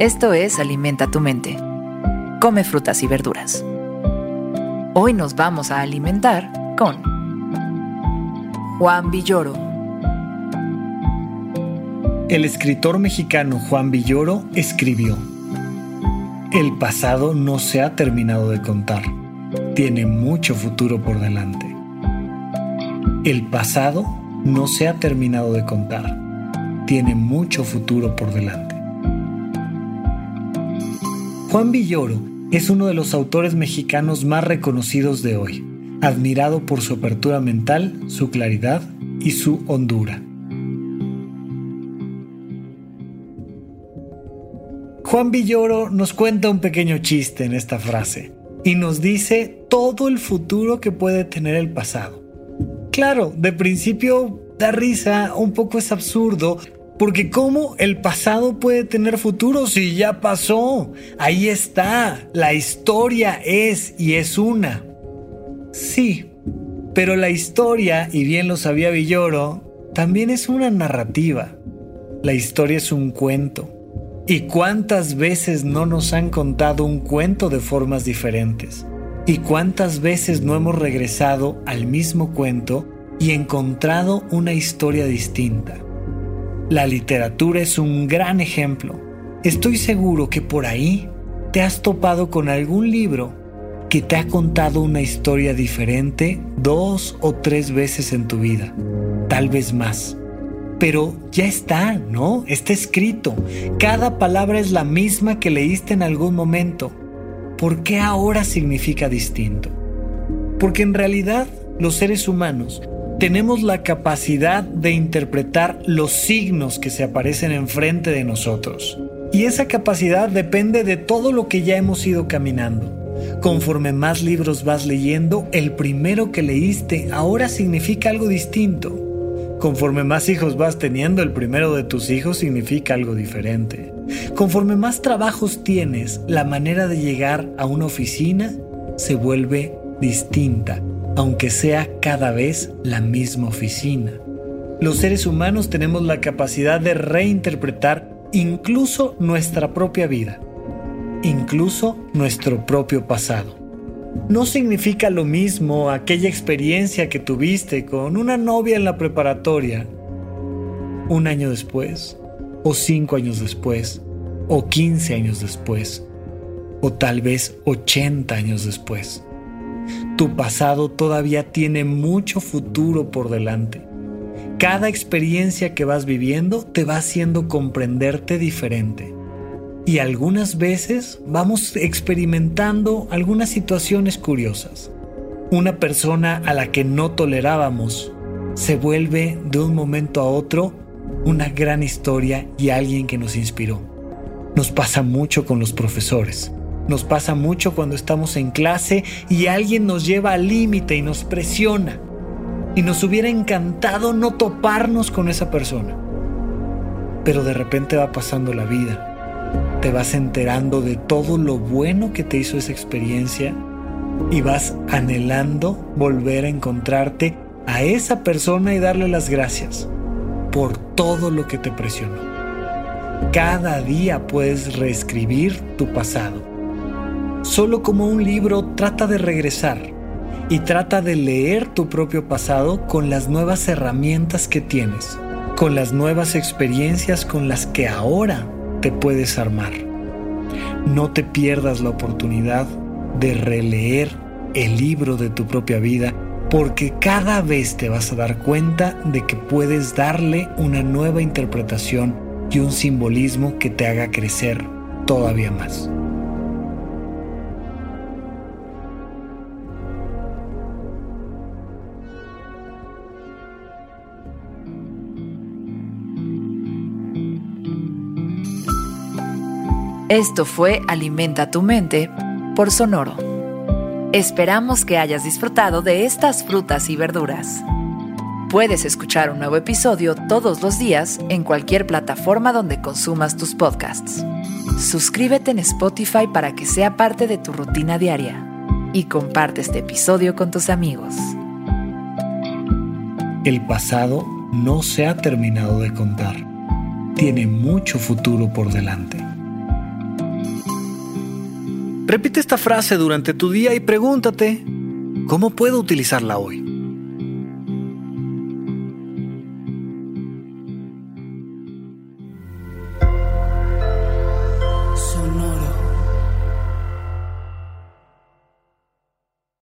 Esto es Alimenta tu mente. Come frutas y verduras. Hoy nos vamos a alimentar con Juan Villoro. El escritor mexicano Juan Villoro escribió, El pasado no se ha terminado de contar, tiene mucho futuro por delante. El pasado no se ha terminado de contar, tiene mucho futuro por delante. Juan Villoro es uno de los autores mexicanos más reconocidos de hoy, admirado por su apertura mental, su claridad y su hondura. Juan Villoro nos cuenta un pequeño chiste en esta frase y nos dice todo el futuro que puede tener el pasado. Claro, de principio da risa, un poco es absurdo, porque ¿cómo el pasado puede tener futuro si ya pasó? Ahí está, la historia es y es una. Sí, pero la historia, y bien lo sabía Villoro, también es una narrativa. La historia es un cuento. ¿Y cuántas veces no nos han contado un cuento de formas diferentes? ¿Y cuántas veces no hemos regresado al mismo cuento y encontrado una historia distinta? La literatura es un gran ejemplo. Estoy seguro que por ahí te has topado con algún libro que te ha contado una historia diferente dos o tres veces en tu vida, tal vez más. Pero ya está, ¿no? Está escrito. Cada palabra es la misma que leíste en algún momento. ¿Por qué ahora significa distinto? Porque en realidad los seres humanos tenemos la capacidad de interpretar los signos que se aparecen enfrente de nosotros. Y esa capacidad depende de todo lo que ya hemos ido caminando. Conforme más libros vas leyendo, el primero que leíste ahora significa algo distinto. Conforme más hijos vas teniendo, el primero de tus hijos significa algo diferente. Conforme más trabajos tienes, la manera de llegar a una oficina se vuelve distinta aunque sea cada vez la misma oficina. Los seres humanos tenemos la capacidad de reinterpretar incluso nuestra propia vida, incluso nuestro propio pasado. No significa lo mismo aquella experiencia que tuviste con una novia en la preparatoria un año después, o cinco años después, o quince años después, o tal vez ochenta años después. Tu pasado todavía tiene mucho futuro por delante. Cada experiencia que vas viviendo te va haciendo comprenderte diferente. Y algunas veces vamos experimentando algunas situaciones curiosas. Una persona a la que no tolerábamos se vuelve de un momento a otro una gran historia y alguien que nos inspiró. Nos pasa mucho con los profesores. Nos pasa mucho cuando estamos en clase y alguien nos lleva al límite y nos presiona. Y nos hubiera encantado no toparnos con esa persona. Pero de repente va pasando la vida. Te vas enterando de todo lo bueno que te hizo esa experiencia y vas anhelando volver a encontrarte a esa persona y darle las gracias por todo lo que te presionó. Cada día puedes reescribir tu pasado solo como un libro trata de regresar y trata de leer tu propio pasado con las nuevas herramientas que tienes, con las nuevas experiencias con las que ahora te puedes armar. No te pierdas la oportunidad de releer el libro de tu propia vida porque cada vez te vas a dar cuenta de que puedes darle una nueva interpretación y un simbolismo que te haga crecer todavía más. Esto fue Alimenta tu mente por Sonoro. Esperamos que hayas disfrutado de estas frutas y verduras. Puedes escuchar un nuevo episodio todos los días en cualquier plataforma donde consumas tus podcasts. Suscríbete en Spotify para que sea parte de tu rutina diaria y comparte este episodio con tus amigos. El pasado no se ha terminado de contar. Tiene mucho futuro por delante. Repite esta frase durante tu día y pregúntate, ¿cómo puedo utilizarla hoy?